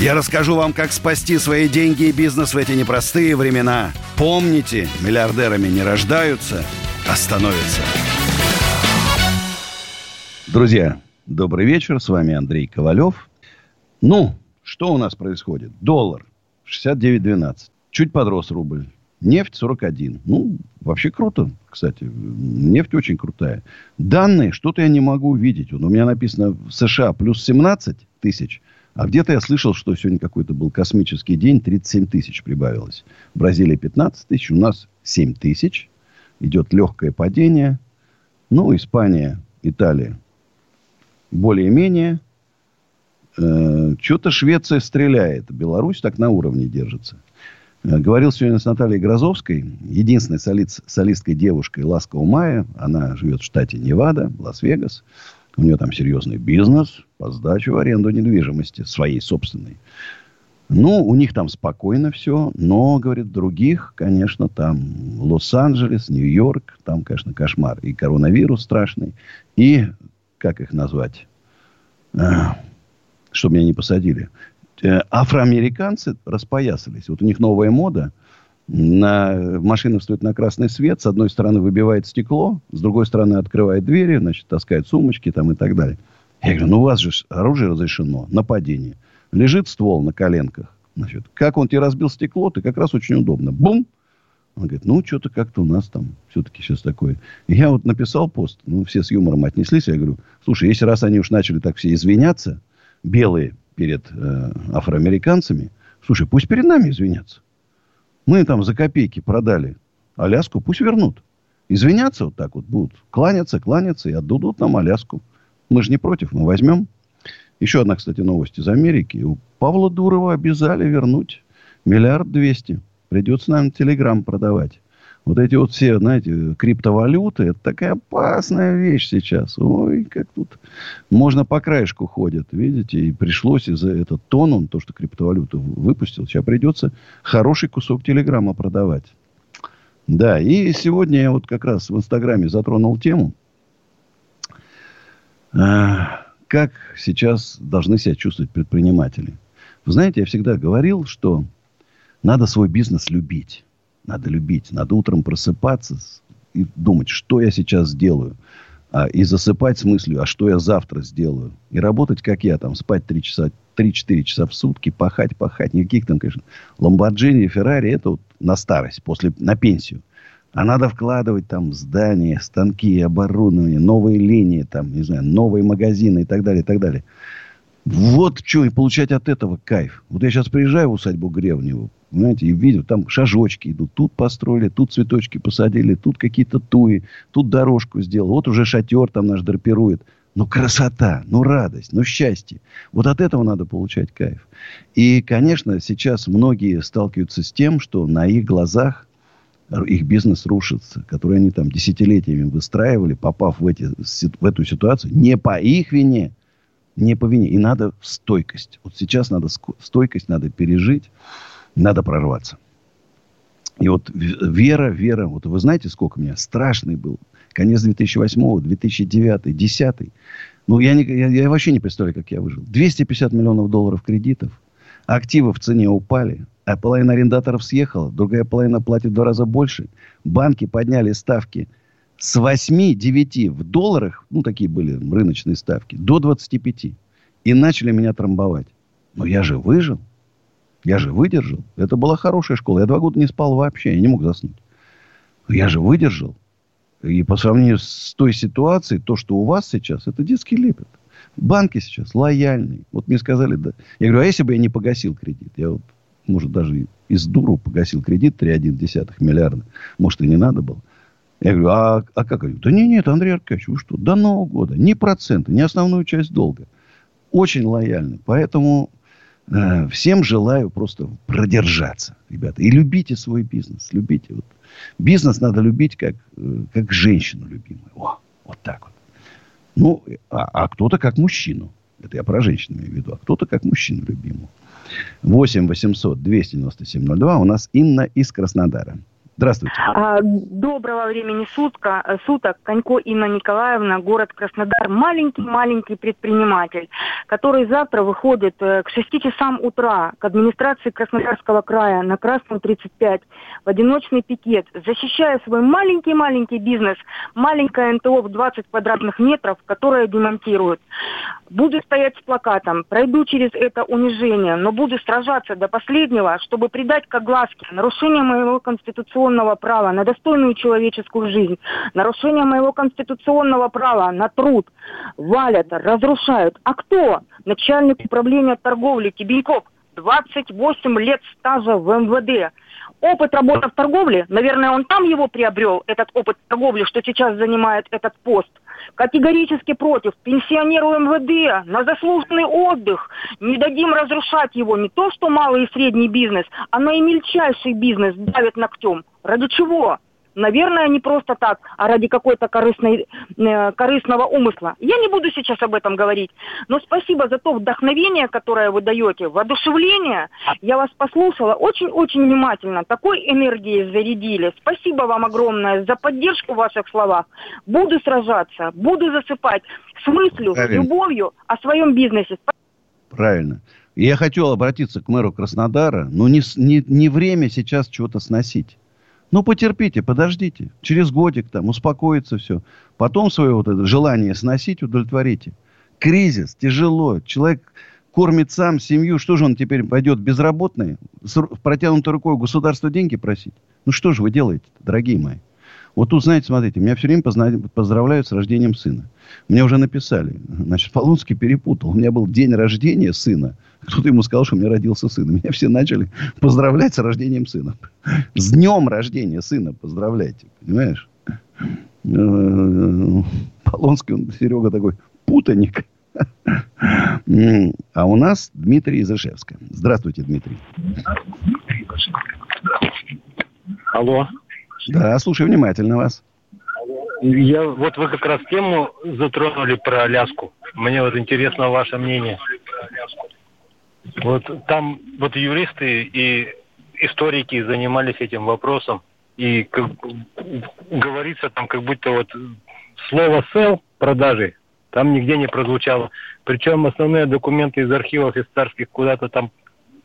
я расскажу вам, как спасти свои деньги и бизнес в эти непростые времена. Помните, миллиардерами не рождаются, а становятся. Друзья, добрый вечер. С вами Андрей Ковалев. Ну, что у нас происходит? Доллар 69.12. Чуть подрос рубль. Нефть 41. Ну, вообще круто, кстати. Нефть очень крутая. Данные, что-то я не могу увидеть. Вот у меня написано в США плюс 17 тысяч – а где-то я слышал, что сегодня какой-то был космический день, 37 тысяч прибавилось. В Бразилии 15 тысяч, у нас 7 тысяч. Идет легкое падение. Ну, Испания, Италия более-менее. Э, что-то Швеция стреляет. Беларусь так на уровне держится. Э, говорил сегодня с Натальей Грозовской, единственной солист, солисткой девушкой Ласкового Мая. Она живет в штате Невада, Лас-Вегас. У нее там серьезный бизнес по сдаче в аренду недвижимости своей собственной. Ну, у них там спокойно все, но, говорит, других, конечно, там Лос-Анджелес, Нью-Йорк, там, конечно, кошмар. И коронавирус страшный, и, как их назвать, а, чтобы меня не посадили, э, афроамериканцы распоясались. Вот у них новая мода – на, машина встает на красный свет, с одной стороны выбивает стекло, с другой стороны открывает двери, значит, таскает сумочки там и так далее. Я говорю, ну у вас же оружие разрешено, нападение. Лежит ствол на коленках. Значит, как он тебе разбил стекло, ты как раз очень удобно. Бум! Он говорит, ну, что-то как-то у нас там все-таки сейчас такое. Я вот написал пост, ну, все с юмором отнеслись. Я говорю, слушай, если раз они уж начали так все извиняться, белые перед э, афроамериканцами, слушай, пусть перед нами извинятся. Мы там за копейки продали Аляску, пусть вернут. Извиняться вот так вот будут. Кланяться, кланяться и отдадут нам Аляску. Мы же не против, мы возьмем. Еще одна, кстати, новость из Америки. У Павла Дурова обязали вернуть миллиард двести. Придется, наверное, телеграм продавать. Вот эти вот все, знаете, криптовалюты, это такая опасная вещь сейчас. Ой, как тут можно по краешку ходят, видите, и пришлось из-за этот тон, он то, что криптовалюту выпустил, сейчас придется хороший кусок телеграмма продавать. Да, и сегодня я вот как раз в Инстаграме затронул тему, как сейчас должны себя чувствовать предприниматели. Вы знаете, я всегда говорил, что надо свой бизнес любить. Надо любить. Надо утром просыпаться и думать, что я сейчас сделаю. А, и засыпать с мыслью, а что я завтра сделаю. И работать, как я, там, спать 3 часа, 3-4 часа в сутки, пахать, пахать. Никаких там, конечно, Ламборджини, Феррари, это вот на старость, после, на пенсию. А надо вкладывать там здания, станки, оборудование, новые линии, там, не знаю, новые магазины и так далее, и так далее. Вот что, и получать от этого кайф. Вот я сейчас приезжаю в усадьбу Гревневу, знаете, и видел, там шажочки идут. Тут построили, тут цветочки посадили, тут какие-то туи, тут дорожку сделал. Вот уже шатер там наш драпирует. Ну, красота, ну, радость, ну, счастье. Вот от этого надо получать кайф. И, конечно, сейчас многие сталкиваются с тем, что на их глазах их бизнес рушится, который они там десятилетиями выстраивали, попав в, эти, в эту ситуацию, не по их вине, не по вине. И надо стойкость. Вот сейчас надо стойкость, надо пережить, надо прорваться. И вот вера, вера, вот вы знаете, сколько у меня страшный был. Конец 2008, 2009, 2010. Ну, я, не, я, я вообще не представляю, как я выжил. 250 миллионов долларов кредитов. Активы в цене упали. А половина арендаторов съехала. Другая половина платит в два раза больше. Банки подняли ставки с 8-9 в долларах, ну, такие были рыночные ставки, до 25. И начали меня трамбовать. Но я же выжил. Я же выдержал. Это была хорошая школа. Я два года не спал вообще. Я не мог заснуть. Я же выдержал. И по сравнению с той ситуацией, то, что у вас сейчас, это детский лепет. Банки сейчас лояльные. Вот мне сказали, да. Я говорю, а если бы я не погасил кредит? Я вот, может, даже из дуру погасил кредит 3,1 миллиарда. Может, и не надо было. Я говорю, а, а как? Я говорю, да нет, нет, Андрей Аркадьевич, вы что? До Нового года. Ни процента, ни основную часть долга. Очень лояльны. Поэтому Э, всем желаю просто продержаться, ребята. И любите свой бизнес. Любите. Вот. Бизнес надо любить как, э, как женщину любимую. О, вот так вот. Ну, а, а кто-то как мужчину. Это я про женщину имею в виду. А кто-то как мужчину любимую. 8 800 297 02. У нас Инна из Краснодара. Здравствуйте. А, доброго времени сутка, суток. Конько Инна Николаевна, город Краснодар. Маленький-маленький предприниматель, который завтра выходит э, к 6 часам утра к администрации Краснодарского края на Красном 35 в одиночный пикет, защищая свой маленький-маленький бизнес, маленькое НТО в 20 квадратных метров, которое демонтируют. Буду стоять с плакатом, пройду через это унижение, но буду сражаться до последнего, чтобы придать к огласке нарушение моего конституционного права на достойную человеческую жизнь, нарушение моего конституционного права на труд. Валят, разрушают. А кто? Начальник управления торговли Тебеньков. 28 лет стажа в МВД. Опыт работы в торговле, наверное, он там его приобрел, этот опыт торговли, что сейчас занимает этот пост – Категорически против. Пенсионеру МВД на заслуженный отдых. Не дадим разрушать его. Не то, что малый и средний бизнес, а на и мельчайший бизнес давят ногтем. Ради чего? Наверное, не просто так, а ради какой-то корыстной, э, корыстного умысла. Я не буду сейчас об этом говорить. Но спасибо за то вдохновение, которое вы даете, воодушевление. Я вас послушала очень-очень внимательно. Такой энергией зарядили. Спасибо вам огромное за поддержку в ваших словах. Буду сражаться, буду засыпать с мыслью, Правильно. с любовью о своем бизнесе. Правильно. Я хотел обратиться к мэру Краснодара, но не, не, не время сейчас чего-то сносить. Ну, потерпите, подождите. Через годик там успокоится все. Потом свое вот это желание сносить удовлетворите. Кризис, тяжело. Человек кормит сам семью. Что же он теперь пойдет безработный? С протянутой рукой государство деньги просить? Ну, что же вы делаете, дорогие мои? Вот тут, знаете, смотрите, меня все время поздравляют с рождением сына. Мне уже написали. Значит, Полонский перепутал. У меня был день рождения сына. Кто-то ему сказал, что у меня родился сын. Меня все начали поздравлять с рождением сына. С днем рождения сына поздравляйте. Понимаешь? Полонский, он, Серега такой путаник. А у нас Дмитрий из Ижевска. Здравствуйте, Дмитрий. Алло. Да, слушаю внимательно вас. Я, вот вы как раз тему затронули про Аляску. Мне вот интересно ваше мнение. Вот там вот юристы и историки занимались этим вопросом. И как, говорится там как будто вот слово «сел» продажи там нигде не прозвучало. Причем основные документы из архивов из царских куда-то там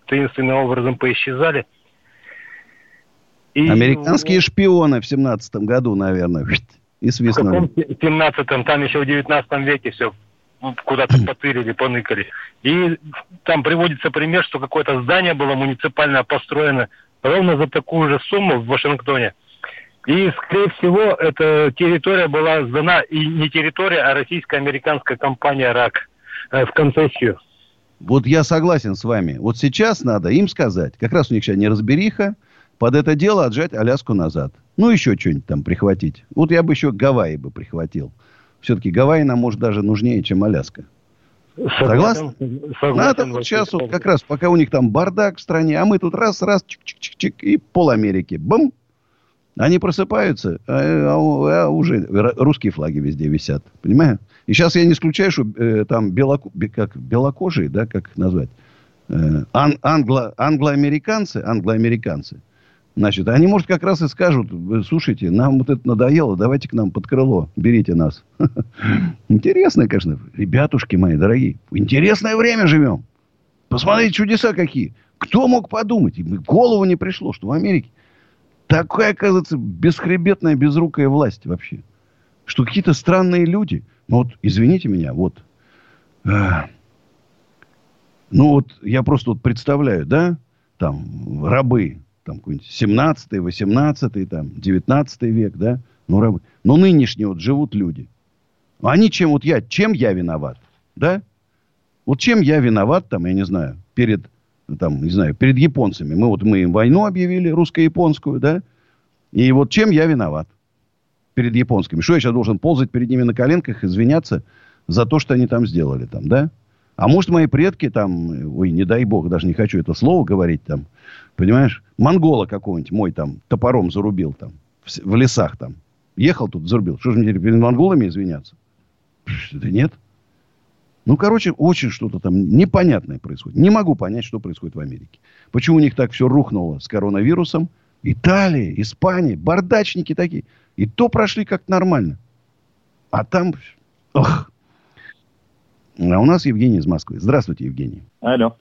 таинственным образом поисчезали – и... Американские шпионы в семнадцатом году, наверное, и свистнули. В семнадцатом, там еще в девятнадцатом веке все куда-то потырили, поныкали. И там приводится пример, что какое-то здание было муниципальное построено ровно за такую же сумму в Вашингтоне. И, скорее всего, эта территория была сдана и не территория, а российско-американская компания РАК э, в концессию. Вот я согласен с вами. Вот сейчас надо им сказать, как раз у них сейчас неразбериха, под это дело отжать Аляску назад. Ну, еще что-нибудь там прихватить. Вот я бы еще Гавайи бы прихватил. Все-таки Гавайи нам, может, даже нужнее, чем Аляска. Согласны? Согласен. Надо вот сейчас вот как раз, пока у них там бардак в стране, а мы тут раз-раз, чик-чик-чик, и пол Америки. Бум! Они просыпаются, а, а, а уже русские флаги везде висят. Понимаешь? И сейчас я не исключаю, что э, там белоко, как, белокожие, да, как их назвать, э, ан, англо, англоамериканцы, англоамериканцы – Значит, они, может, как раз и скажут, слушайте, нам вот это надоело, давайте к нам под крыло, берите нас. Интересно, конечно, ребятушки мои дорогие. интересное время живем. Посмотрите, чудеса какие. Кто мог подумать? И в голову не пришло, что в Америке такая, оказывается, бесхребетная, безрукая власть вообще. Что какие-то странные люди. Ну вот, извините меня, вот. Э, ну вот, я просто вот представляю, да, там, рабы, там какой-нибудь 17 18 там, 19 век, да, ну, рабы. Но нынешние вот живут люди. Они чем, вот я, чем я виноват, да? Вот чем я виноват, там, я не знаю, перед, там, не знаю, перед японцами. Мы вот, мы им войну объявили, русско-японскую, да? И вот чем я виноват перед японскими? Что я сейчас должен ползать перед ними на коленках, извиняться за то, что они там сделали там, да? А может, мои предки там, ой, не дай бог, даже не хочу это слово говорить там, понимаешь, монгола какого-нибудь мой там топором зарубил там, в, в лесах там. Ехал тут, зарубил. Что же мне теперь перед монголами извиняться? Да нет. Ну, короче, очень что-то там непонятное происходит. Не могу понять, что происходит в Америке. Почему у них так все рухнуло с коронавирусом. Италия, Испания, бардачники такие. И то прошли как нормально. А там... Ох. А у нас Евгений из Москвы. Здравствуйте, Евгений. Алло.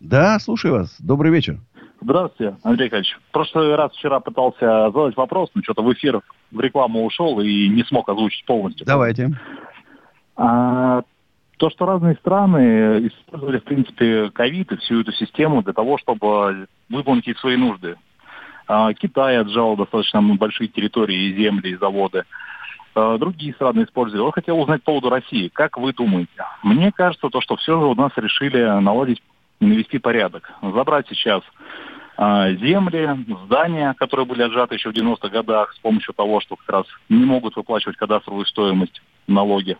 Да, слушаю вас. Добрый вечер. Здравствуйте, Андрей Николаевич. В прошлый раз вчера пытался задать вопрос, но что-то в эфир в рекламу ушел и не смог озвучить полностью. Давайте. А, то, что разные страны использовали, в принципе, ковид и всю эту систему для того, чтобы выполнить свои нужды. А, Китай отжал достаточно большие территории и земли, и заводы. А, другие страны использовали. Я хотел узнать по поводу России. Как вы думаете? Мне кажется, то, что все же у нас решили наладить, навести порядок. Забрать сейчас а, земли, здания, которые были отжаты еще в 90-х годах с помощью того, что как раз не могут выплачивать кадастровую стоимость налоги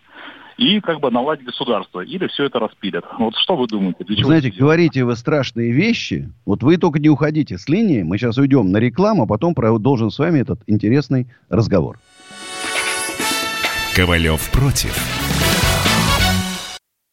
и как бы наладить государство. Или все это распилят. Вот что вы думаете? Для чего Знаете, говорите вы страшные вещи. Вот вы только не уходите с линии. Мы сейчас уйдем на рекламу, а потом продолжим с вами этот интересный разговор. Ковалев против.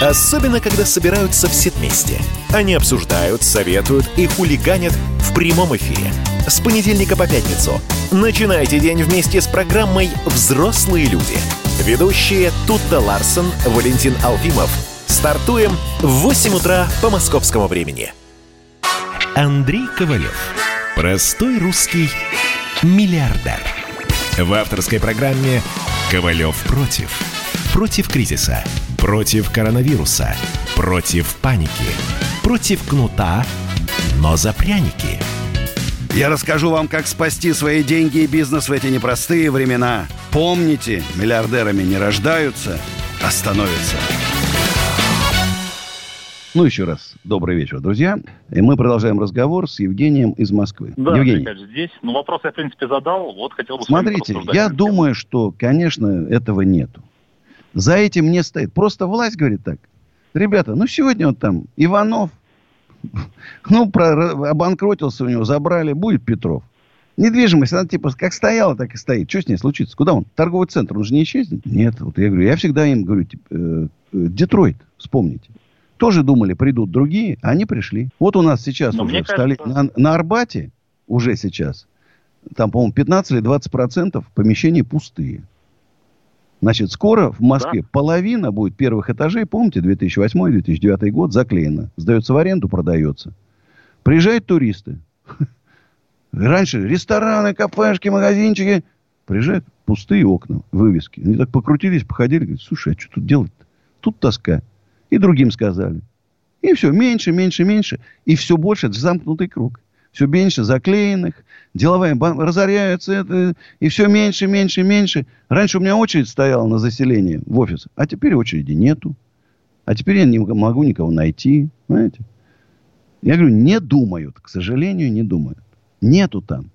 Особенно, когда собираются все вместе. Они обсуждают, советуют и хулиганят в прямом эфире. С понедельника по пятницу. Начинайте день вместе с программой «Взрослые люди». Ведущие Тутта Ларсон, Валентин Алфимов – Стартуем в 8 утра по московскому времени. Андрей Ковалев. Простой русский миллиардер. В авторской программе «Ковалев против». Против кризиса. Против коронавируса. Против паники. Против кнута, но за пряники. Я расскажу вам, как спасти свои деньги и бизнес в эти непростые времена. Помните, миллиардерами не рождаются, а становятся. Ну, еще раз, добрый вечер, друзья. И мы продолжаем разговор с Евгением из Москвы. Да, Евгений. Николаевич, здесь. Ну, вопрос я, в принципе, задал. Вот хотел бы Смотрите, я думаю, что, конечно, этого нету. За этим не стоит. Просто власть говорит так. Ребята, ну, сегодня вот там Иванов, ну, про, обанкротился у него, забрали, будет Петров. Недвижимость, она типа как стояла, так и стоит. Что с ней случится? Куда он? Торговый центр, он же не исчезнет? Нет. Вот я говорю, я всегда им говорю, типа, э, Детройт, вспомните. Тоже думали, придут другие, а они пришли. Вот у нас сейчас Но уже в столи... кажется... на, на Арбате уже сейчас, там, по-моему, 15 или 20 процентов помещений пустые. Значит, скоро в Москве да. половина будет первых этажей, помните, 2008-2009 год, заклеено. Сдается в аренду, продается. Приезжают туристы. Раньше рестораны, кафешки, магазинчики. Приезжают, пустые окна, вывески. Они так покрутились, походили. Говорят, слушай, а что тут делать-то? Тут тоска. И другим сказали. И все, меньше, меньше, меньше. И все больше, это замкнутый круг. Все меньше заклеенных, деловые разоряются, это, и все меньше, меньше, меньше. Раньше у меня очередь стояла на заселение в офис, а теперь очереди нету. А теперь я не могу никого найти, знаете. Я говорю, не думают, к сожалению, не думают. Нету там.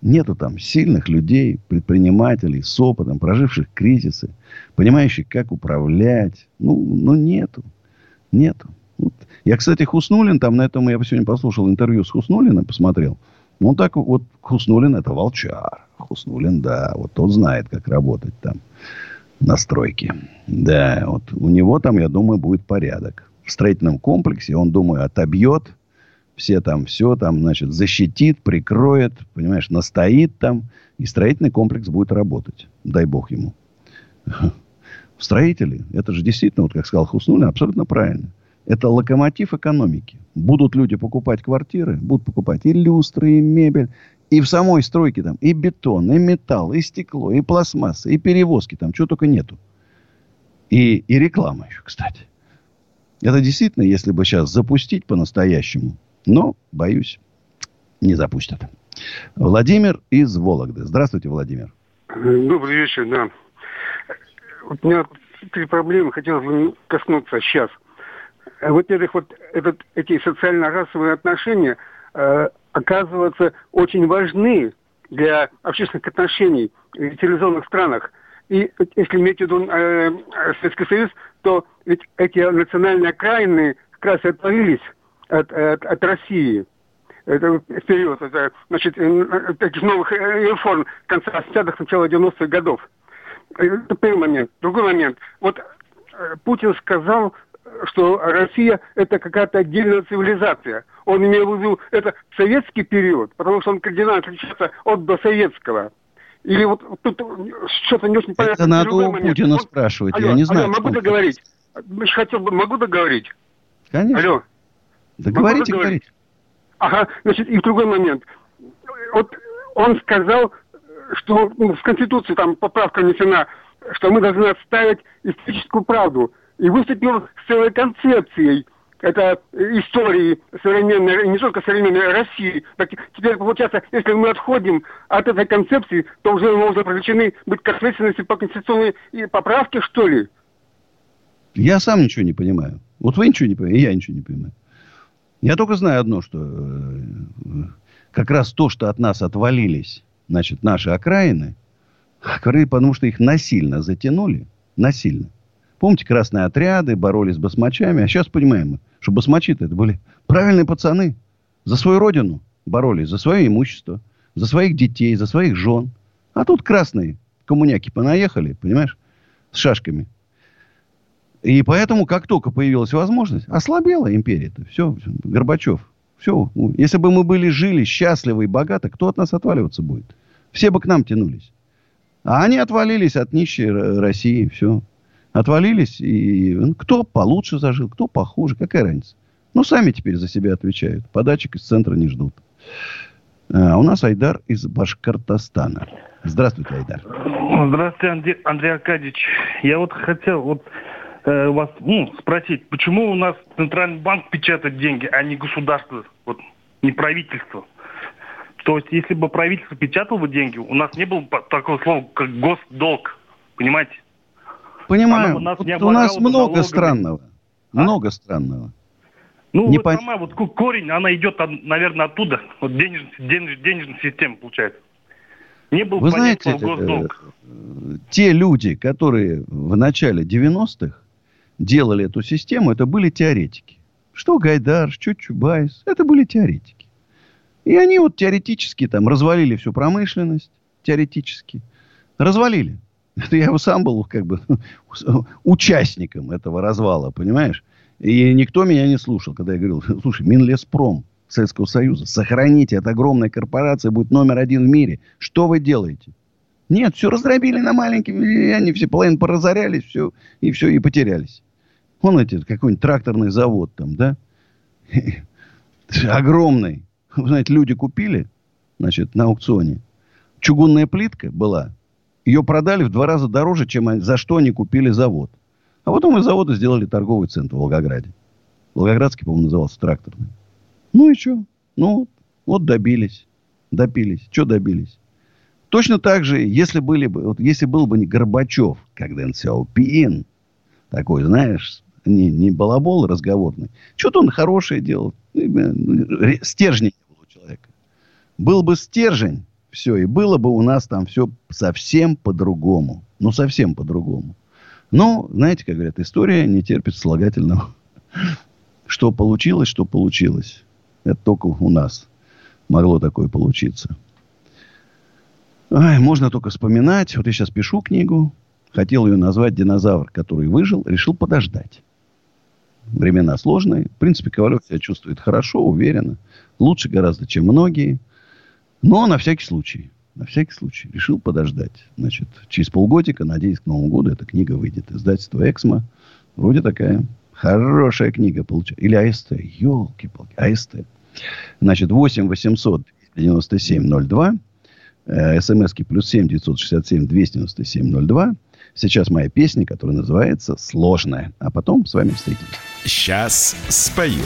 Нету там сильных людей, предпринимателей с опытом, проживших кризисы, понимающих, как управлять. Ну, ну нету. Нету. Я, кстати, Хуснулин, там на этом я сегодня послушал интервью с Хуснулиным, посмотрел. Он так вот, Хуснулин это волчар. Хуснулин, да, вот тот знает, как работать там на стройке. Да, вот у него там, я думаю, будет порядок. В строительном комплексе он, думаю, отобьет все там, все там, значит, защитит, прикроет, понимаешь, настоит там, и строительный комплекс будет работать. Дай бог ему. Строители, это же действительно, вот как сказал Хуснулин, абсолютно правильно. Это локомотив экономики. Будут люди покупать квартиры, будут покупать и люстры, и мебель, и в самой стройке там и бетон, и металл, и стекло, и пластмасса, и перевозки там, чего только нету. И, и реклама еще, кстати. Это действительно, если бы сейчас запустить по-настоящему, но, боюсь, не запустят. Владимир из Вологды. Здравствуйте, Владимир. Добрый вечер, да. У меня три проблемы, хотелось бы коснуться сейчас. Во-первых, вот этот, эти социально-расовые отношения э, оказываются очень важны для общественных отношений в цивилизованных странах. И если иметь в виду э, Советский Союз, то ведь эти национальные окраины как раз отвалились от, от, от России. Это вперед, это, значит, э, таких новых э, реформ конца 80-х, начала 90-х годов. Это первый момент. Другой момент. Вот э, Путин сказал, что Россия это какая-то отдельная цивилизация. Он имел в виду это советский период, потому что он кардинально отличается от досоветского. Или вот тут что-то не очень понятно. Это надо у Путина он... спрашивать, алло, я не знаю. Алло, могу договорить? Хотел бы, могу договорить? Конечно. Алло. Договорите, говорите. Ага, значит, и в другой момент. Вот он сказал, что ну, в Конституции там поправка внесена, что мы должны отставить историческую правду. И выступил с целой концепцией это истории современной, не только современной России. Так теперь получается, если мы отходим от этой концепции, то уже уже привлечены быть к ответственности по конституционной поправке, что ли? Я сам ничего не понимаю. Вот вы ничего не понимаете, я ничего не понимаю. Я только знаю одно, что э, как раз то, что от нас отвалились, значит, наши окраины, потому что их насильно затянули, насильно. Помните, красные отряды боролись с басмачами, а сейчас понимаем, что басмачи-то это были правильные пацаны. За свою родину боролись, за свое имущество, за своих детей, за своих жен. А тут красные коммуняки понаехали, понимаешь, с шашками – и поэтому, как только появилась возможность, ослабела империя-то. Все, Горбачев. Все. Если бы мы были, жили счастливы и богаты, кто от нас отваливаться будет? Все бы к нам тянулись. А они отвалились от нищей России. Все. Отвалились. И ну, кто получше зажил, кто похуже. Какая разница? Ну, сами теперь за себя отвечают. Подачек из центра не ждут. А у нас Айдар из Башкортостана. Здравствуйте, Айдар. Здравствуйте, Андрей, Андрей Аркадьевич. Я вот хотел... Вот э, вас ну, спросить, почему у нас Центральный банк печатает деньги, а не государство, вот, не правительство? То есть, если бы правительство печатало бы деньги, у нас не было бы такого слова, как госдолг. Понимаете? Понимаю. У нас, вот у нас много налогами. странного. А? Много странного. Ну, не вот пон... сама вот корень, она идет, наверное, оттуда. Вот денежная, денеж, денежная система получается. Не был Вы знаете, госдолг. Э, те люди, которые в начале 90-х делали эту систему, это были теоретики. Что Гайдар, что Чубайс, это были теоретики. И они вот теоретически там развалили всю промышленность, теоретически. Развалили. Это я сам был как бы участником этого развала, понимаешь? И никто меня не слушал, когда я говорил, слушай, Минлеспром Советского Союза, сохраните, это огромная корпорация, будет номер один в мире. Что вы делаете? Нет, все раздробили на маленькие, они все половину поразорялись, все, и все, и потерялись. Он эти, какой-нибудь тракторный завод там, да? Огромный. Вы знаете, люди купили, значит, на аукционе. Чугунная плитка была. Ее продали в два раза дороже, чем за что они купили завод. А потом из завода сделали торговый центр в Волгограде. Волгоградский, по-моему, назывался тракторный. Ну и что? Ну, вот добились. Допились. Что добились? Точно так же, если были бы, вот если был бы не Горбачев, как Дэн Сяопин, такой, знаешь, не, не балабол разговорный. Что-то он хорошее делал. Ну, стержень не было у человека. Был бы стержень, все, и было бы у нас там все совсем по-другому. Ну, совсем по-другому. Но, знаете, как говорят, история не терпит слагательного. Что получилось, что получилось. Это только у нас могло такое получиться. Ай, можно только вспоминать. Вот я сейчас пишу книгу. Хотел ее назвать «Динозавр, который выжил». Решил подождать. Времена сложные. В принципе, Ковалев себя чувствует хорошо, уверенно. Лучше гораздо, чем многие. Но на всякий случай. На всякий случай. Решил подождать. Значит, через полгодика, надеюсь, к Новому году эта книга выйдет. Издательство «Эксмо». Вроде такая хорошая книга получается. Или АСТ. Елки-палки. АСТ. Значит, 8 800 97 02. СМСки плюс 7 967 297 02. Сейчас моя песня, которая называется «Сложная». А потом с вами встретимся. Сейчас спою.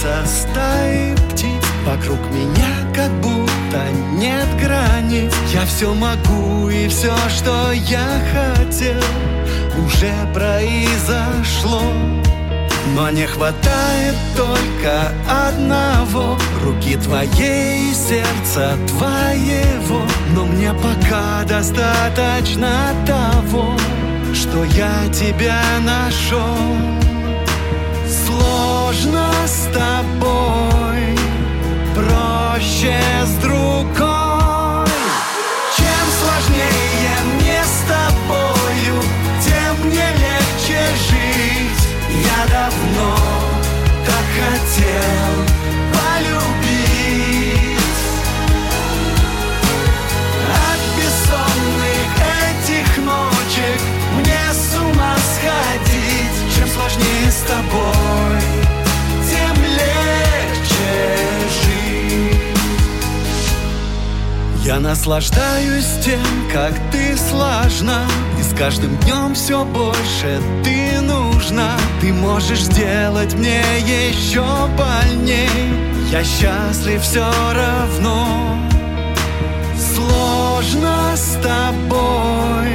Кружатся стаи птиц Вокруг меня как будто нет границ. Я все могу и все, что я хотел Уже произошло. Но не хватает только одного. Руки твоей, сердца твоего. Но мне пока достаточно того Что я тебя нашел Сложно с тобой Проще с другой. Чем сложнее мне с тобою Тем мне легче жить. Я давно так хотел полюбить. От бессонных этих ночек Мне с ума сходить. Чем сложнее с тобой я наслаждаюсь тем, как ты сложна И с каждым днем все больше ты нужна. Ты можешь сделать мне еще больней. Я счастлив все равно. Сложно с тобой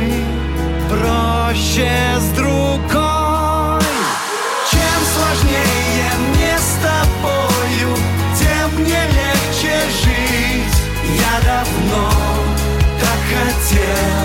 Проще с другой. Чем сложнее мне с тобою Тем мне легче жить. Я давно так хотел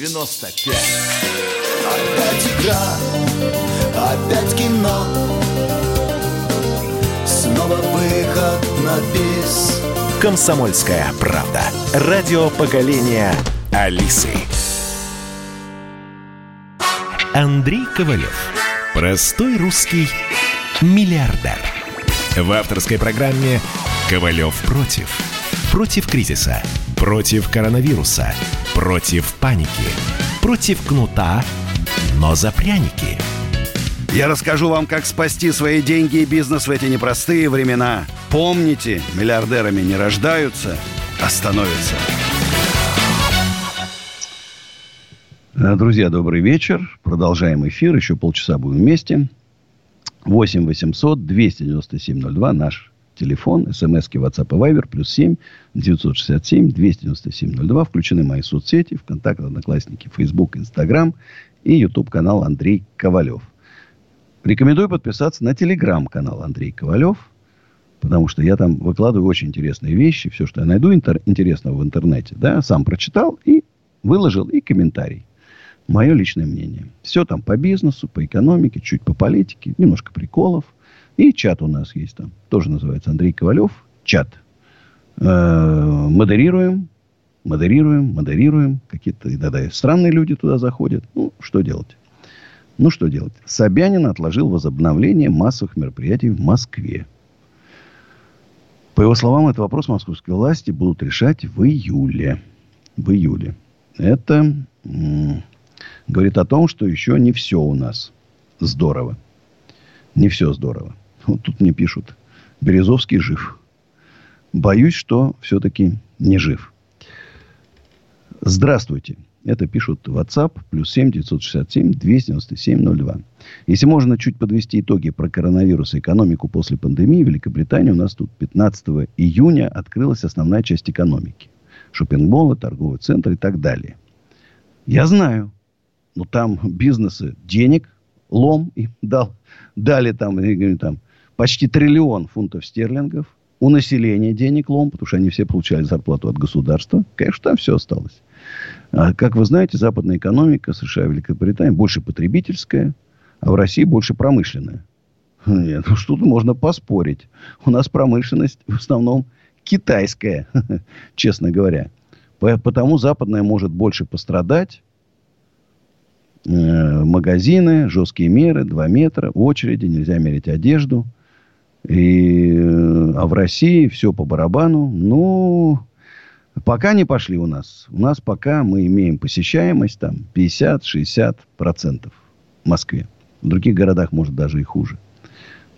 Е-95 Опять игра, опять кино Снова выход на бис Комсомольская правда. Радио поколения Алисы. Андрей Ковалев. Простой русский миллиардер. В авторской программе «Ковалев против». Против кризиса. Против коронавируса. Против паники. Против кнута, но за пряники. Я расскажу вам, как спасти свои деньги и бизнес в эти непростые времена. Помните, миллиардерами не рождаются, а становятся. Э, Друзья, добрый вечер. Продолжаем эфир. Еще полчаса будем вместе. 8 800 297 02 наш телефон. СМСки WhatsApp и Viber. Плюс 7 967 297 02. Включены мои соцсети. ВКонтакт, Одноклассники, Facebook, Instagram. и YouTube-канал Андрей Ковалев. Рекомендую подписаться на телеграм-канал Андрей Ковалев, потому что я там выкладываю очень интересные вещи. Все, что я найду интер- интересного в интернете, да, сам прочитал и выложил, и комментарий. Мое личное мнение. Все там по бизнесу, по экономике, чуть по политике, немножко приколов. И чат у нас есть там. Тоже называется Андрей Ковалев. Чат. Э-э- модерируем, модерируем, модерируем. Какие-то иногда странные люди туда заходят. Ну, что делать? Ну, что делать? Собянин отложил возобновление массовых мероприятий в Москве. По его словам, этот вопрос московской власти будут решать в июле. В июле. Это м- говорит о том, что еще не все у нас здорово. Не все здорово. Вот тут мне пишут. Березовский жив. Боюсь, что все-таки не жив. Здравствуйте. Это пишут WhatsApp. Плюс 7 967 297 02. Если можно чуть подвести итоги про коронавирус и экономику после пандемии, в Великобритании у нас тут 15 июня открылась основная часть экономики. Шоппинг-моллы, торговый центр и так далее. Я знаю. Но там бизнесы денег, лом им дал. Дали там, говорю, там почти триллион фунтов стерлингов. У населения денег лом, потому что они все получали зарплату от государства. Конечно, там все осталось. А, как вы знаете, западная экономика США и Великобритания больше потребительская, а в России больше промышленная. Нет, ну что тут можно поспорить. У нас промышленность в основном китайская, честно говоря. Потому западная может больше пострадать. Э, магазины, жесткие меры, 2 метра, очереди, нельзя мерить одежду. И, э, а в России все по барабану. Ну, пока не пошли у нас. У нас пока мы имеем посещаемость там 50-60% в Москве. В других городах, может, даже и хуже.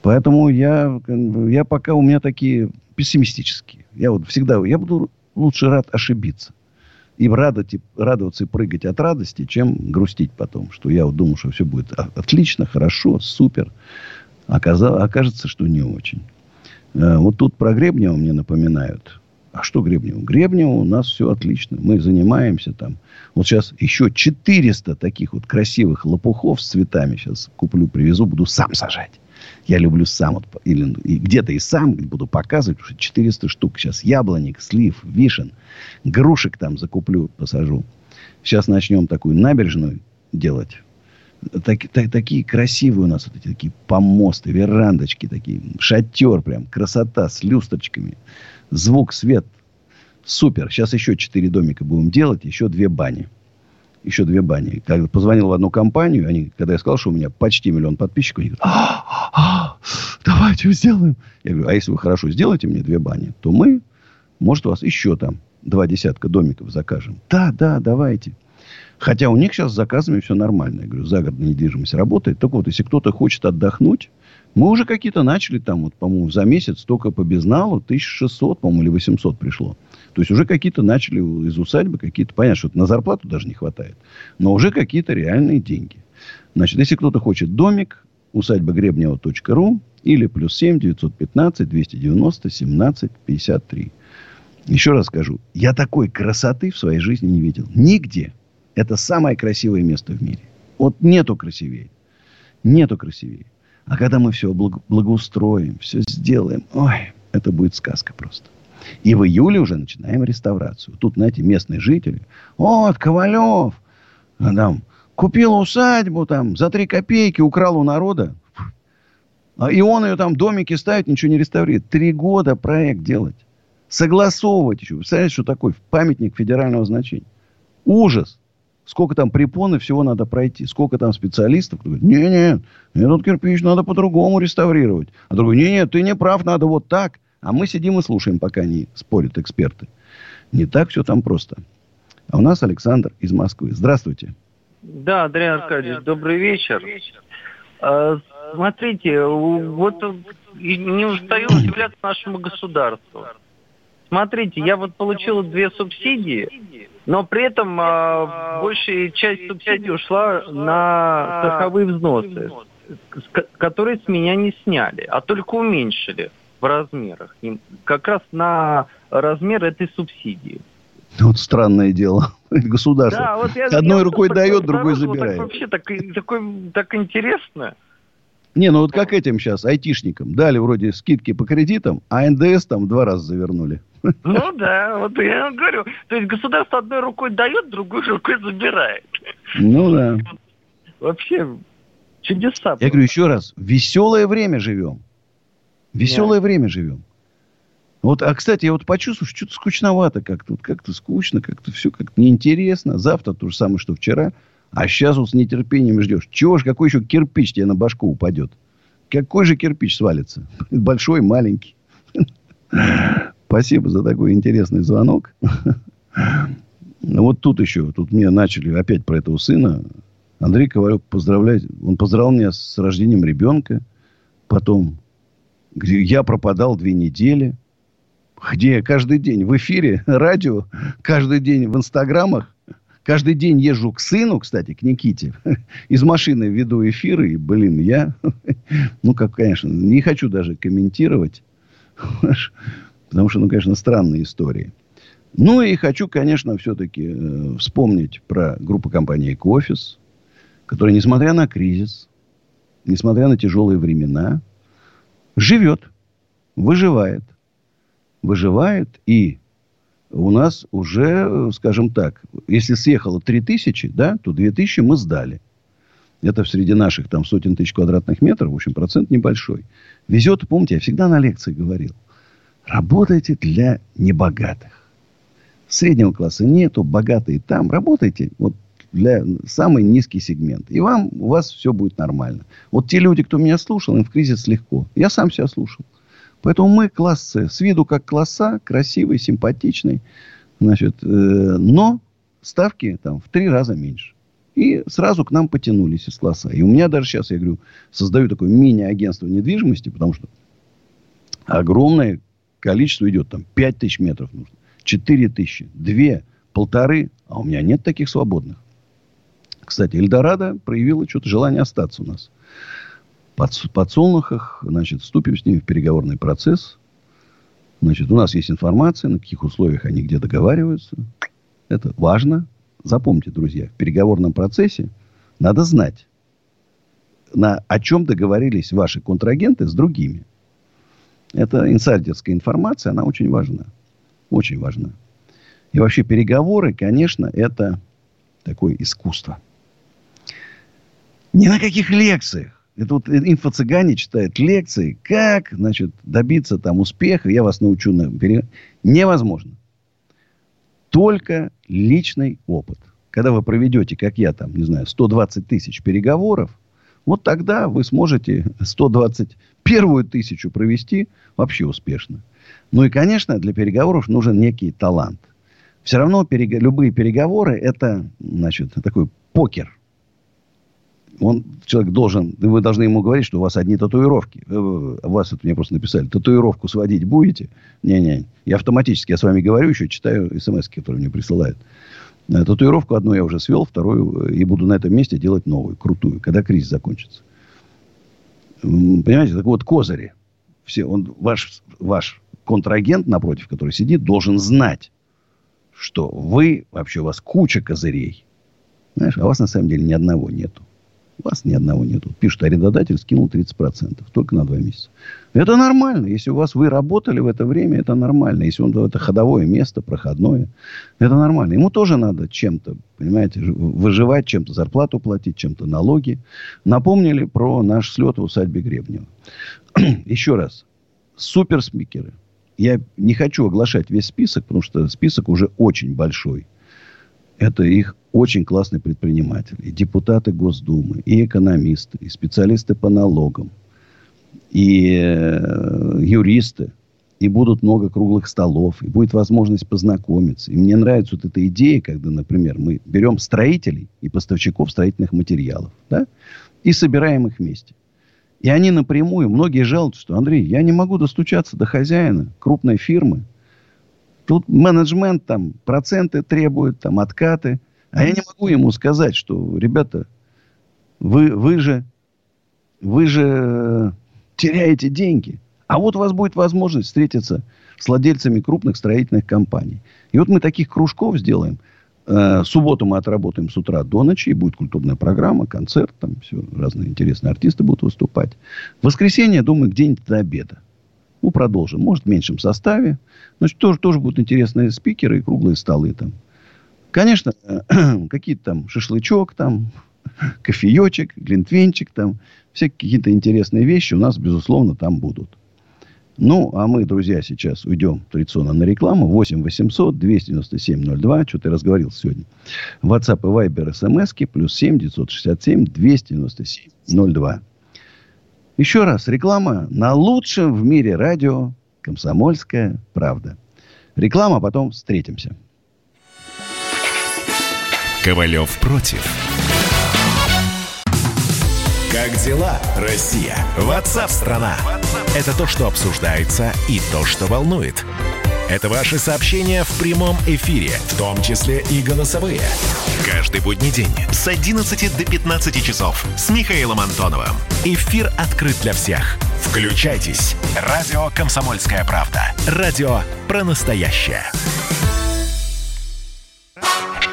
Поэтому я, я пока у меня такие пессимистические. Я вот всегда, я буду лучше рад ошибиться. И радовать, радоваться и прыгать от радости, чем грустить потом. Что я вот думал, что все будет отлично, хорошо, супер. Оказалось, окажется, что не очень. Э, вот тут про Гребнева мне напоминают. А что Гребнева? Гребнева у нас все отлично. Мы занимаемся там. Вот сейчас еще 400 таких вот красивых лопухов с цветами сейчас куплю, привезу, буду сам сажать. Я люблю сам, вот, или и где-то и сам буду показывать, потому что 400 штук сейчас яблоник, слив, вишен, грушек там закуплю, посажу. Сейчас начнем такую набережную делать. Так, так, такие красивые у нас вот эти такие помосты, верандочки такие, шатер прям, красота с люстрочками, звук, свет, супер. Сейчас еще четыре домика будем делать, еще две бани еще две бани. Когда позвонил в одну компанию, они, когда я сказал, что у меня почти миллион подписчиков, они говорят, а, а, давайте сделаем. Я говорю, а если вы хорошо сделаете мне две бани, то мы, может, у вас еще там два десятка домиков закажем. Да, да, давайте. Хотя у них сейчас с заказами все нормально. Я говорю, загородная недвижимость работает. Так вот, если кто-то хочет отдохнуть, мы уже какие-то начали там, вот, по-моему, за месяц только по безналу 1600, по-моему, или 800 пришло. То есть уже какие-то начали из усадьбы, какие-то, понятно, что на зарплату даже не хватает, но уже какие-то реальные деньги. Значит, если кто-то хочет домик, усадьба гребнева.ру или плюс 7 915 290 17 53. Еще раз скажу, я такой красоты в своей жизни не видел. Нигде. Это самое красивое место в мире. Вот нету красивее. Нету красивее. А когда мы все благоустроим, все сделаем, ой, это будет сказка просто. И в июле уже начинаем реставрацию. Тут, знаете, местные жители. Вот, Ковалев, там, купил усадьбу там за три копейки, украл у народа. А и он ее там домики ставит, ничего не реставрирует. Три года проект делать. Согласовывать еще. Представляете, что такое памятник федерального значения? Ужас. Сколько там препоны всего надо пройти. Сколько там специалистов. Не-не, этот кирпич надо по-другому реставрировать. А другой, не-не, ты не прав, надо вот так. А мы сидим и слушаем, пока они спорят эксперты. Не так все там просто. А у нас Александр из Москвы. Здравствуйте. Да, Андрей Аркадьевич, добрый вечер. А, смотрите, вот не устаю удивляться нашему государству. Смотрите, я вот получил две субсидии, но при этом а, большая часть субсидий ушла на страховые взносы, которые с меня не сняли, а только уменьшили в размерах, как раз на размер этой субсидии. Вот странное дело. Государство. Да, вот я, Одной я рукой дает, так другой забирает. Так вообще так, такой, так интересно. Не, ну вот как этим сейчас, айтишникам. Дали вроде скидки по кредитам, а НДС там два раза завернули. Ну да, вот я вам говорю. То есть государство одной рукой дает, другой рукой забирает. Ну да. Вообще чудеса. Я говорю еще раз, веселое время живем. Веселое время живем. Вот, а, кстати, я вот почувствовал, что что-то скучновато как-то. Вот как-то скучно, как-то все как-то неинтересно. Завтра то же самое, что вчера. А сейчас вот с нетерпением ждешь. Чего ж, какой еще кирпич тебе на башку упадет? Какой же кирпич свалится? Большой, маленький. Спасибо за такой интересный звонок. Вот тут еще, тут мне начали опять про этого сына. Андрей Ковалев поздравляет. Он поздравил меня с рождением ребенка. Потом, я пропадал две недели. Где я каждый день в эфире, радио, каждый день в инстаграмах. Каждый день езжу к сыну, кстати, к Никите. Из машины веду эфиры. И, блин, я... Ну, как, конечно, не хочу даже комментировать. Потому что, ну, конечно, странные истории. Ну, и хочу, конечно, все-таки э, вспомнить про группу компании «Экофис», которая, несмотря на кризис, несмотря на тяжелые времена, живет, выживает. Выживает и у нас уже, скажем так, если съехало 3000, да, то 2000 мы сдали. Это среди наших там сотен тысяч квадратных метров, в общем, процент небольшой. Везет, помните, я всегда на лекции говорил. Работайте для небогатых. Среднего класса нету, богатые там. Работайте вот для самый низкий сегмент. И вам, у вас все будет нормально. Вот те люди, кто меня слушал, им в кризис легко. Я сам себя слушал. Поэтому мы класс С. С виду как класса, красивый, симпатичный. Значит, э, но ставки там в три раза меньше. И сразу к нам потянулись из класса. И у меня даже сейчас, я говорю, создаю такое мини-агентство недвижимости, потому что огромное количество идет. Там 5 тысяч метров нужно. 4 тысячи. 2, полторы. А у меня нет таких свободных. Кстати, Эльдорадо проявила что-то желание остаться у нас. Под, подсолнухах, значит, вступим с ними в переговорный процесс. Значит, у нас есть информация, на каких условиях они где договариваются. Это важно. Запомните, друзья, в переговорном процессе надо знать, на, о чем договорились ваши контрагенты с другими. Это инсайдерская информация, она очень важна. Очень важна. И вообще переговоры, конечно, это такое искусство. Ни на каких лекциях. Это вот инфо-цыгане читают лекции, как, значит, добиться там успеха. Я вас научу на пере... Невозможно. Только личный опыт. Когда вы проведете, как я там, не знаю, 120 тысяч переговоров, вот тогда вы сможете 121 тысячу провести вообще успешно. Ну и, конечно, для переговоров нужен некий талант. Все равно перег... любые переговоры это, значит, такой покер. Он, человек должен, вы должны ему говорить, что у вас одни татуировки. У вас это мне просто написали. Татуировку сводить будете? Не-не. Я автоматически, я с вами говорю, еще читаю смс, которые мне присылают. Татуировку одну я уже свел, вторую и буду на этом месте делать новую, крутую, когда кризис закончится. Понимаете, так вот, козыри. Все, он, ваш, ваш контрагент напротив, который сидит, должен знать, что вы, вообще у вас куча козырей. Знаешь, а у вас на самом деле ни одного нету. Вас ни одного нету. Пишут, арендодатель скинул 30%. Только на два месяца. Это нормально. Если у вас вы работали в это время, это нормально. Если он это ходовое место, проходное, это нормально. Ему тоже надо чем-то, понимаете, выживать, чем-то зарплату платить, чем-то налоги. Напомнили про наш слет в усадьбе Гребнева. Еще раз. Суперспикеры. Я не хочу оглашать весь список, потому что список уже очень большой. Это их очень классные предприниматели. И депутаты Госдумы, и экономисты, и специалисты по налогам, и э, юристы. И будут много круглых столов, и будет возможность познакомиться. И мне нравится вот эта идея, когда, например, мы берем строителей и поставщиков строительных материалов, да, и собираем их вместе. И они напрямую, многие жалуются, что, Андрей, я не могу достучаться до хозяина крупной фирмы. Тут менеджмент там проценты требует, там откаты. А я не могу ему сказать, что, ребята, вы, вы же, вы же теряете деньги. А вот у вас будет возможность встретиться с владельцами крупных строительных компаний. И вот мы таких кружков сделаем. Э, субботу мы отработаем с утра до ночи. И будет культурная программа, концерт. Там все разные интересные артисты будут выступать. В воскресенье, думаю, где-нибудь до обеда. Ну, продолжим. Может, в меньшем составе. Значит, тоже, тоже будут интересные спикеры и круглые столы там. Конечно, какие-то там шашлычок там, кофеечек, глинтвенчик там. Все какие-то интересные вещи у нас, безусловно, там будут. Ну, а мы, друзья, сейчас уйдем традиционно на рекламу. 8 800 297 02. Что-то я разговорился сегодня. WhatsApp и Viber смс плюс 7 967 297 02. Еще раз, реклама на лучшем в мире радио «Комсомольская правда». Реклама, потом встретимся. Ковалев против. Как дела, Россия? Ватсап-страна! Это то, что обсуждается и то, что волнует. Это ваши сообщения в прямом эфире, в том числе и голосовые. Каждый будний день с 11 до 15 часов с Михаилом Антоновым. Эфир открыт для всех. Включайтесь. Радио «Комсомольская правда». Радио про настоящее.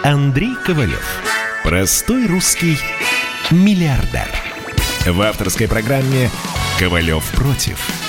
Андрей Ковалев. Простой русский миллиардер. В авторской программе «Ковалев против».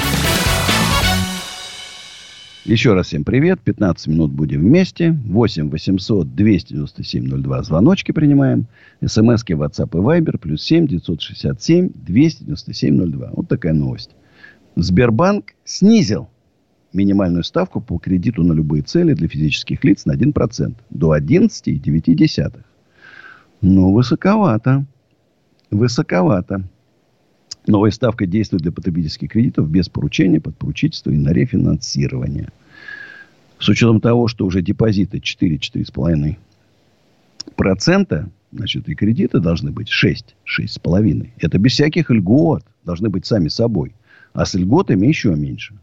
Еще раз всем привет. 15 минут будем вместе. 8 800 297 02. Звоночки принимаем. СМСки WhatsApp и Viber. Плюс 7 967 297 02. Вот такая новость. Сбербанк снизил минимальную ставку по кредиту на любые цели для физических лиц на 1%. До 11,9. Ну, высоковато. Высоковато. Новая ставка действует для потребительских кредитов без поручения, под поручительство и на рефинансирование. С учетом того, что уже депозиты 4-4,5%, значит, и кредиты должны быть 6, 6,5%. Это без всяких льгот. Должны быть сами собой. А с льготами еще меньше.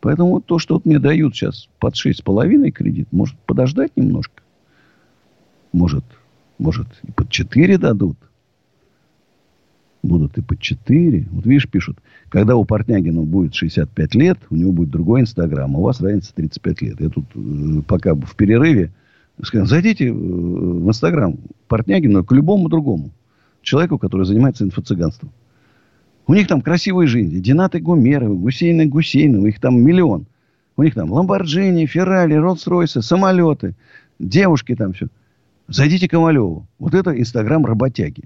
Поэтому то, что вот мне дают сейчас под 6,5 кредит, может подождать немножко. Может, может и под 4 дадут будут и по 4. Вот видишь, пишут, когда у Портнягина будет 65 лет, у него будет другой Инстаграм, а у вас разница 35 лет. Я тут э, пока в перерыве сказал, зайдите э, в Инстаграм Портнягина к любому другому человеку, который занимается инфо-цыганством. У них там красивые жизни. Динаты Гумеровы, Гусейны Гусейновы, их там миллион. У них там Ламборджини, Феррари, Роллс-Ройсы, самолеты, девушки там все. Зайдите к Ковалеву. Вот это Инстаграм работяги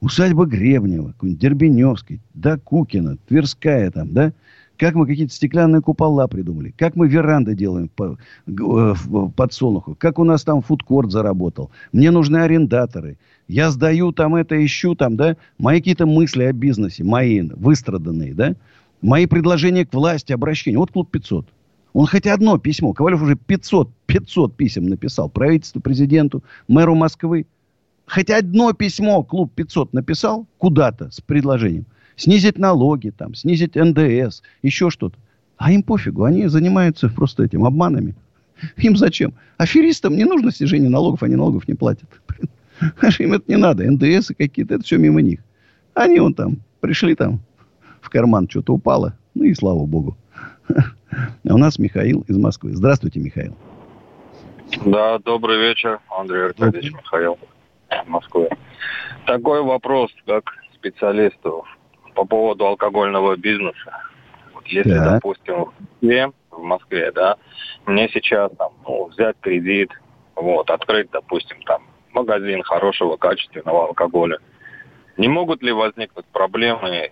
усадьба Гребнева, Дербеневский, да, Кукина, Тверская там, да, как мы какие-то стеклянные купола придумали, как мы веранды делаем по, в подсолнуху, как у нас там фудкорт заработал. Мне нужны арендаторы. Я сдаю там это, ищу там, да, мои какие-то мысли о бизнесе, мои выстраданные, да, мои предложения к власти, обращения. Вот клуб 500. Он хотя одно письмо, Ковалев уже 500, 500 писем написал правительству, президенту, мэру Москвы хоть одно письмо клуб 500 написал куда-то с предложением снизить налоги, там, снизить НДС, еще что-то. А им пофигу, они занимаются просто этим обманами. Им зачем? Аферистам не нужно снижение налогов, они налогов не платят. Им это не надо. НДС какие-то, это все мимо них. Они вон там пришли там, в карман что-то упало. Ну и слава богу. А у нас Михаил из Москвы. Здравствуйте, Михаил. Да, добрый вечер, Андрей Аркадьевич, Михаил. Москвы. Такой вопрос, как специалисту по поводу алкогольного бизнеса. Вот если, да. допустим, в Москве, в Москве, да, мне сейчас там ну, взять кредит, вот, открыть, допустим, там магазин хорошего качественного алкоголя. Не могут ли возникнуть проблемы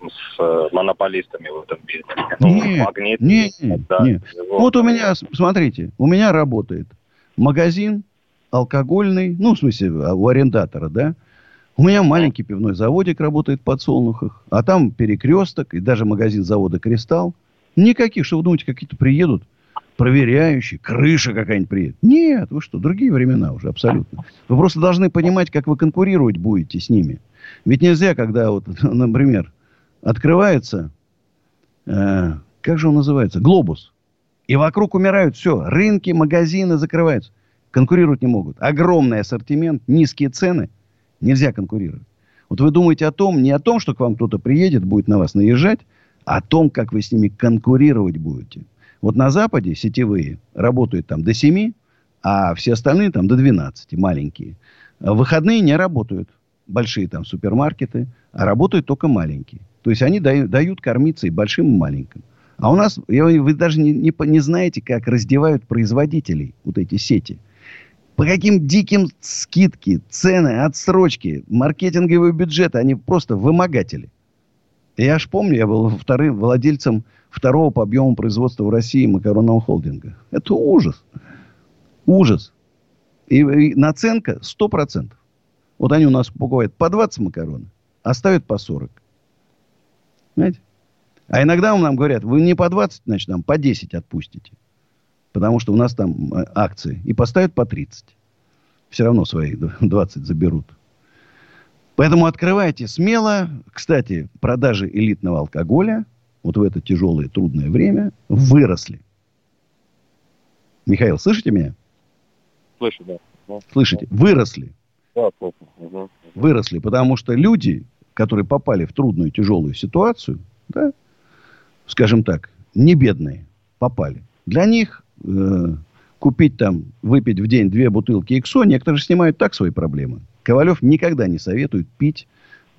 с, с монополистами в этом бизнесе? Ну, нет, магнит, нет, да, нет. Вот у меня, смотрите, у меня работает магазин алкогольный, ну, в смысле, а, у арендатора, да, у меня маленький пивной заводик работает в подсолнухах, а там перекресток и даже магазин завода «Кристалл». Никаких, что вы думаете, какие-то приедут проверяющие, крыша какая-нибудь приедет. Нет, вы что, другие времена уже абсолютно. Вы просто должны понимать, как вы конкурировать будете с ними. Ведь нельзя, когда вот, например, открывается, э, как же он называется, глобус. И вокруг умирают все. Рынки, магазины закрываются. Конкурировать не могут. Огромный ассортимент, низкие цены. Нельзя конкурировать. Вот вы думаете о том, не о том, что к вам кто-то приедет, будет на вас наезжать, а о том, как вы с ними конкурировать будете. Вот на Западе сетевые работают там до 7, а все остальные там до 12, маленькие. В выходные не работают большие там супермаркеты, а работают только маленькие. То есть они дают, дают кормиться и большим, и маленьким. А у нас, вы даже не, не, не знаете, как раздевают производителей вот эти сети. По каким диким скидки, цены, отсрочки, маркетинговые бюджеты, они просто вымогатели. Я аж помню, я был вторым владельцем второго по объему производства в России макаронного холдинга. Это ужас. Ужас. И, и наценка 100%. Вот они у нас покупают по 20 макарон, а ставят по 40. Знаете? А иногда нам говорят, вы не по 20, значит, нам по 10 отпустите. Потому что у нас там э, акции. И поставят по 30. Все равно свои 20 заберут. Поэтому открывайте смело. Кстати, продажи элитного алкоголя вот в это тяжелое, трудное время выросли. Михаил, слышите меня? Слышу, да. Слышите? Выросли. Да, Угу. Выросли, потому что люди, которые попали в трудную, тяжелую ситуацию, да, скажем так, не бедные, попали. Для них э, купить там, выпить в день две бутылки иксо, некоторые снимают так свои проблемы. Ковалев никогда не советует пить,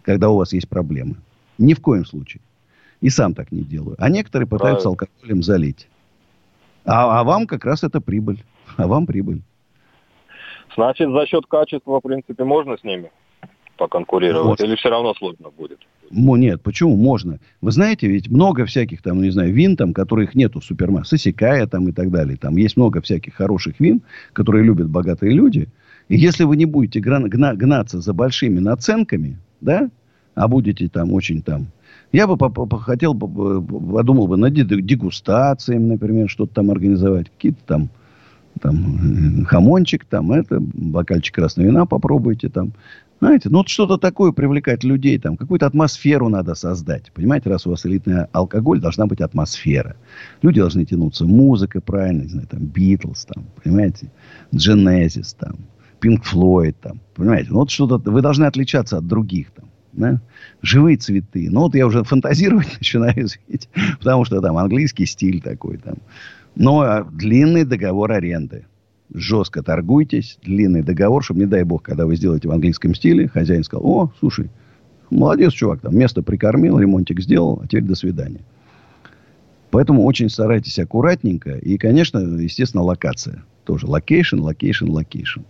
когда у вас есть проблемы. Ни в коем случае. И сам так не делаю. А некоторые пытаются Правильно. алкоголем залить. А, а вам как раз это прибыль. А вам прибыль. Значит, за счет качества, в принципе, можно с ними поконкурировать? Вот. Или все равно сложно будет? Нет, почему можно? Вы знаете, ведь много всяких там, ну, не знаю, вин там, которых нету в супермаркете. Сосекая там и так далее. Там есть много всяких хороших вин, которые любят богатые люди. И если вы не будете гна- гна- гнаться за большими наценками, да, а будете там очень там... Я бы хотел, подумал бы над дегустациями, например, что-то там организовать. Какие-то там там хамончик, там это, бокальчик красного вина попробуйте там. Знаете, ну вот что-то такое привлекать людей, там, какую-то атмосферу надо создать. Понимаете, раз у вас элитный алкоголь, должна быть атмосфера. Люди должны тянуться. Музыка, правильно, не знаю, там, Битлз, там, понимаете, Genesis, там, Pink Floyd, там, понимаете. Ну, вот что-то, вы должны отличаться от других, там, да? Живые цветы. Ну, вот я уже фантазировать начинаю, извините, потому что там английский стиль такой, там, но а, длинный договор аренды. Жестко торгуйтесь. Длинный договор, чтобы, не дай бог, когда вы сделаете в английском стиле, хозяин сказал, о, слушай, молодец, чувак, там место прикормил, ремонтик сделал, а теперь до свидания. Поэтому очень старайтесь аккуратненько. И, конечно, естественно, локация. Тоже location, location, location.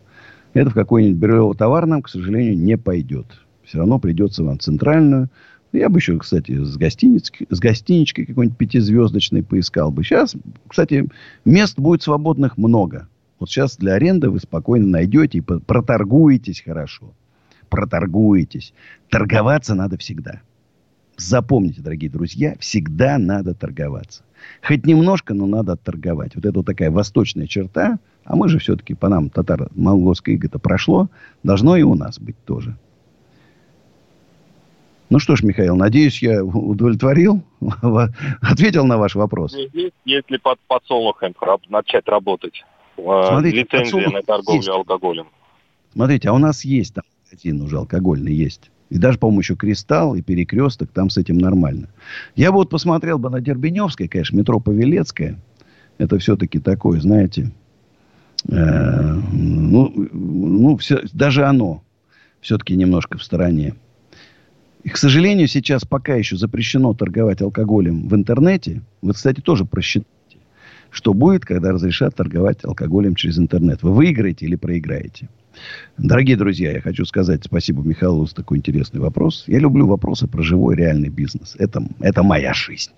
Это в какой-нибудь биржево-товарном, к сожалению, не пойдет. Все равно придется вам центральную, я бы еще, кстати, с, гостиниц, с гостиничкой какой-нибудь пятизвездочной поискал бы. Сейчас, кстати, мест будет свободных много. Вот сейчас для аренды вы спокойно найдете и проторгуетесь хорошо. Проторгуетесь. Торговаться надо всегда. Запомните, дорогие друзья, всегда надо торговаться. Хоть немножко, но надо торговать. Вот это вот такая восточная черта, а мы же все-таки по нам татаро-монгольское иго-то прошло, должно и у нас быть тоже. Ну что ж, Михаил, надеюсь, я удовлетворил, ответил на ваш вопрос. Если под подсолнухом начать работать, Смотрите, лицензия на торговлю есть. алкоголем. Смотрите, а у нас есть там один уже алкогольный есть. И даже, по-моему, еще Кристалл и Перекресток, там с этим нормально. Я бы вот посмотрел бы на Дербеневское, конечно, метро Павелецкое. Это все-таки такое, знаете, э, ну, ну все, даже оно все-таки немножко в стороне. И, к сожалению, сейчас пока еще запрещено торговать алкоголем в интернете. Вы, кстати, тоже просчитайте, что будет, когда разрешат торговать алкоголем через интернет. Вы выиграете или проиграете. Дорогие друзья, я хочу сказать спасибо Михаилу за такой интересный вопрос. Я люблю вопросы про живой реальный бизнес. Это, это моя жизнь.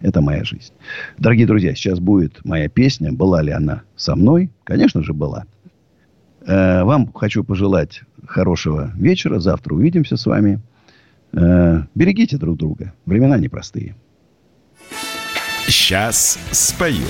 Это моя жизнь. Дорогие друзья, сейчас будет моя песня. Была ли она со мной? Конечно же, была. Э, вам хочу пожелать хорошего вечера. Завтра увидимся с вами. Э, берегите друг друга. Времена непростые. Сейчас спою.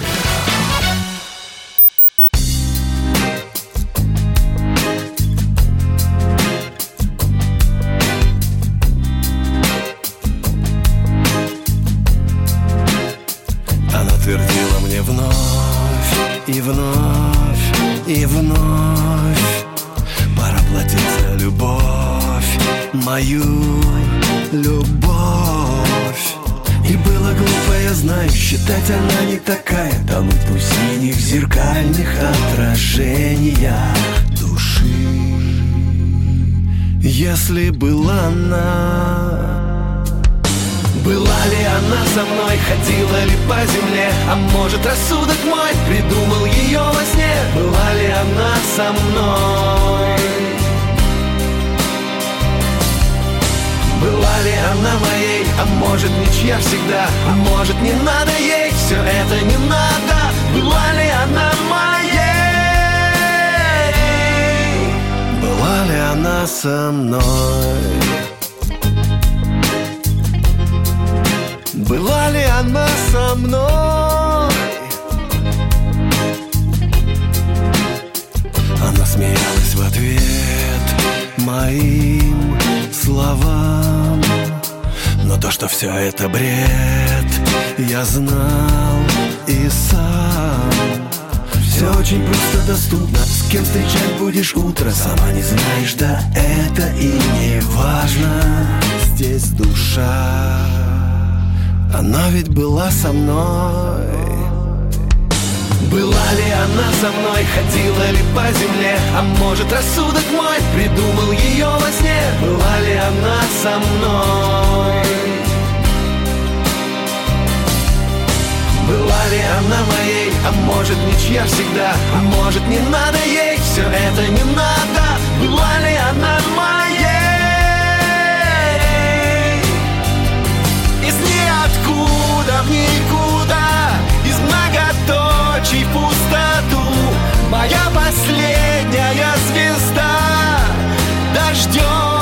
Если была она была ли она со мной, ходила ли по земле А может рассудок мой придумал ее во сне Была ли она со мной? Была ли она моей, а может ничья всегда А может не надо со мной. Была ли она со мной? Она смеялась в ответ моим словам. Но то, что все это бред, я знал и сам все очень просто доступно. С кем встречать будешь утро? Сама не знаешь, да это и не важно. Здесь душа. Она ведь была со мной. Была ли она со мной, ходила ли по земле? А может рассудок мой придумал ее во сне? Была ли она со мной Была ли она моей, а может ничья всегда? А может не надо ей, все это не надо. Была ли она моей? Из ниоткуда в никуда Из многоточий в пустоту. Моя последняя звезда Дождем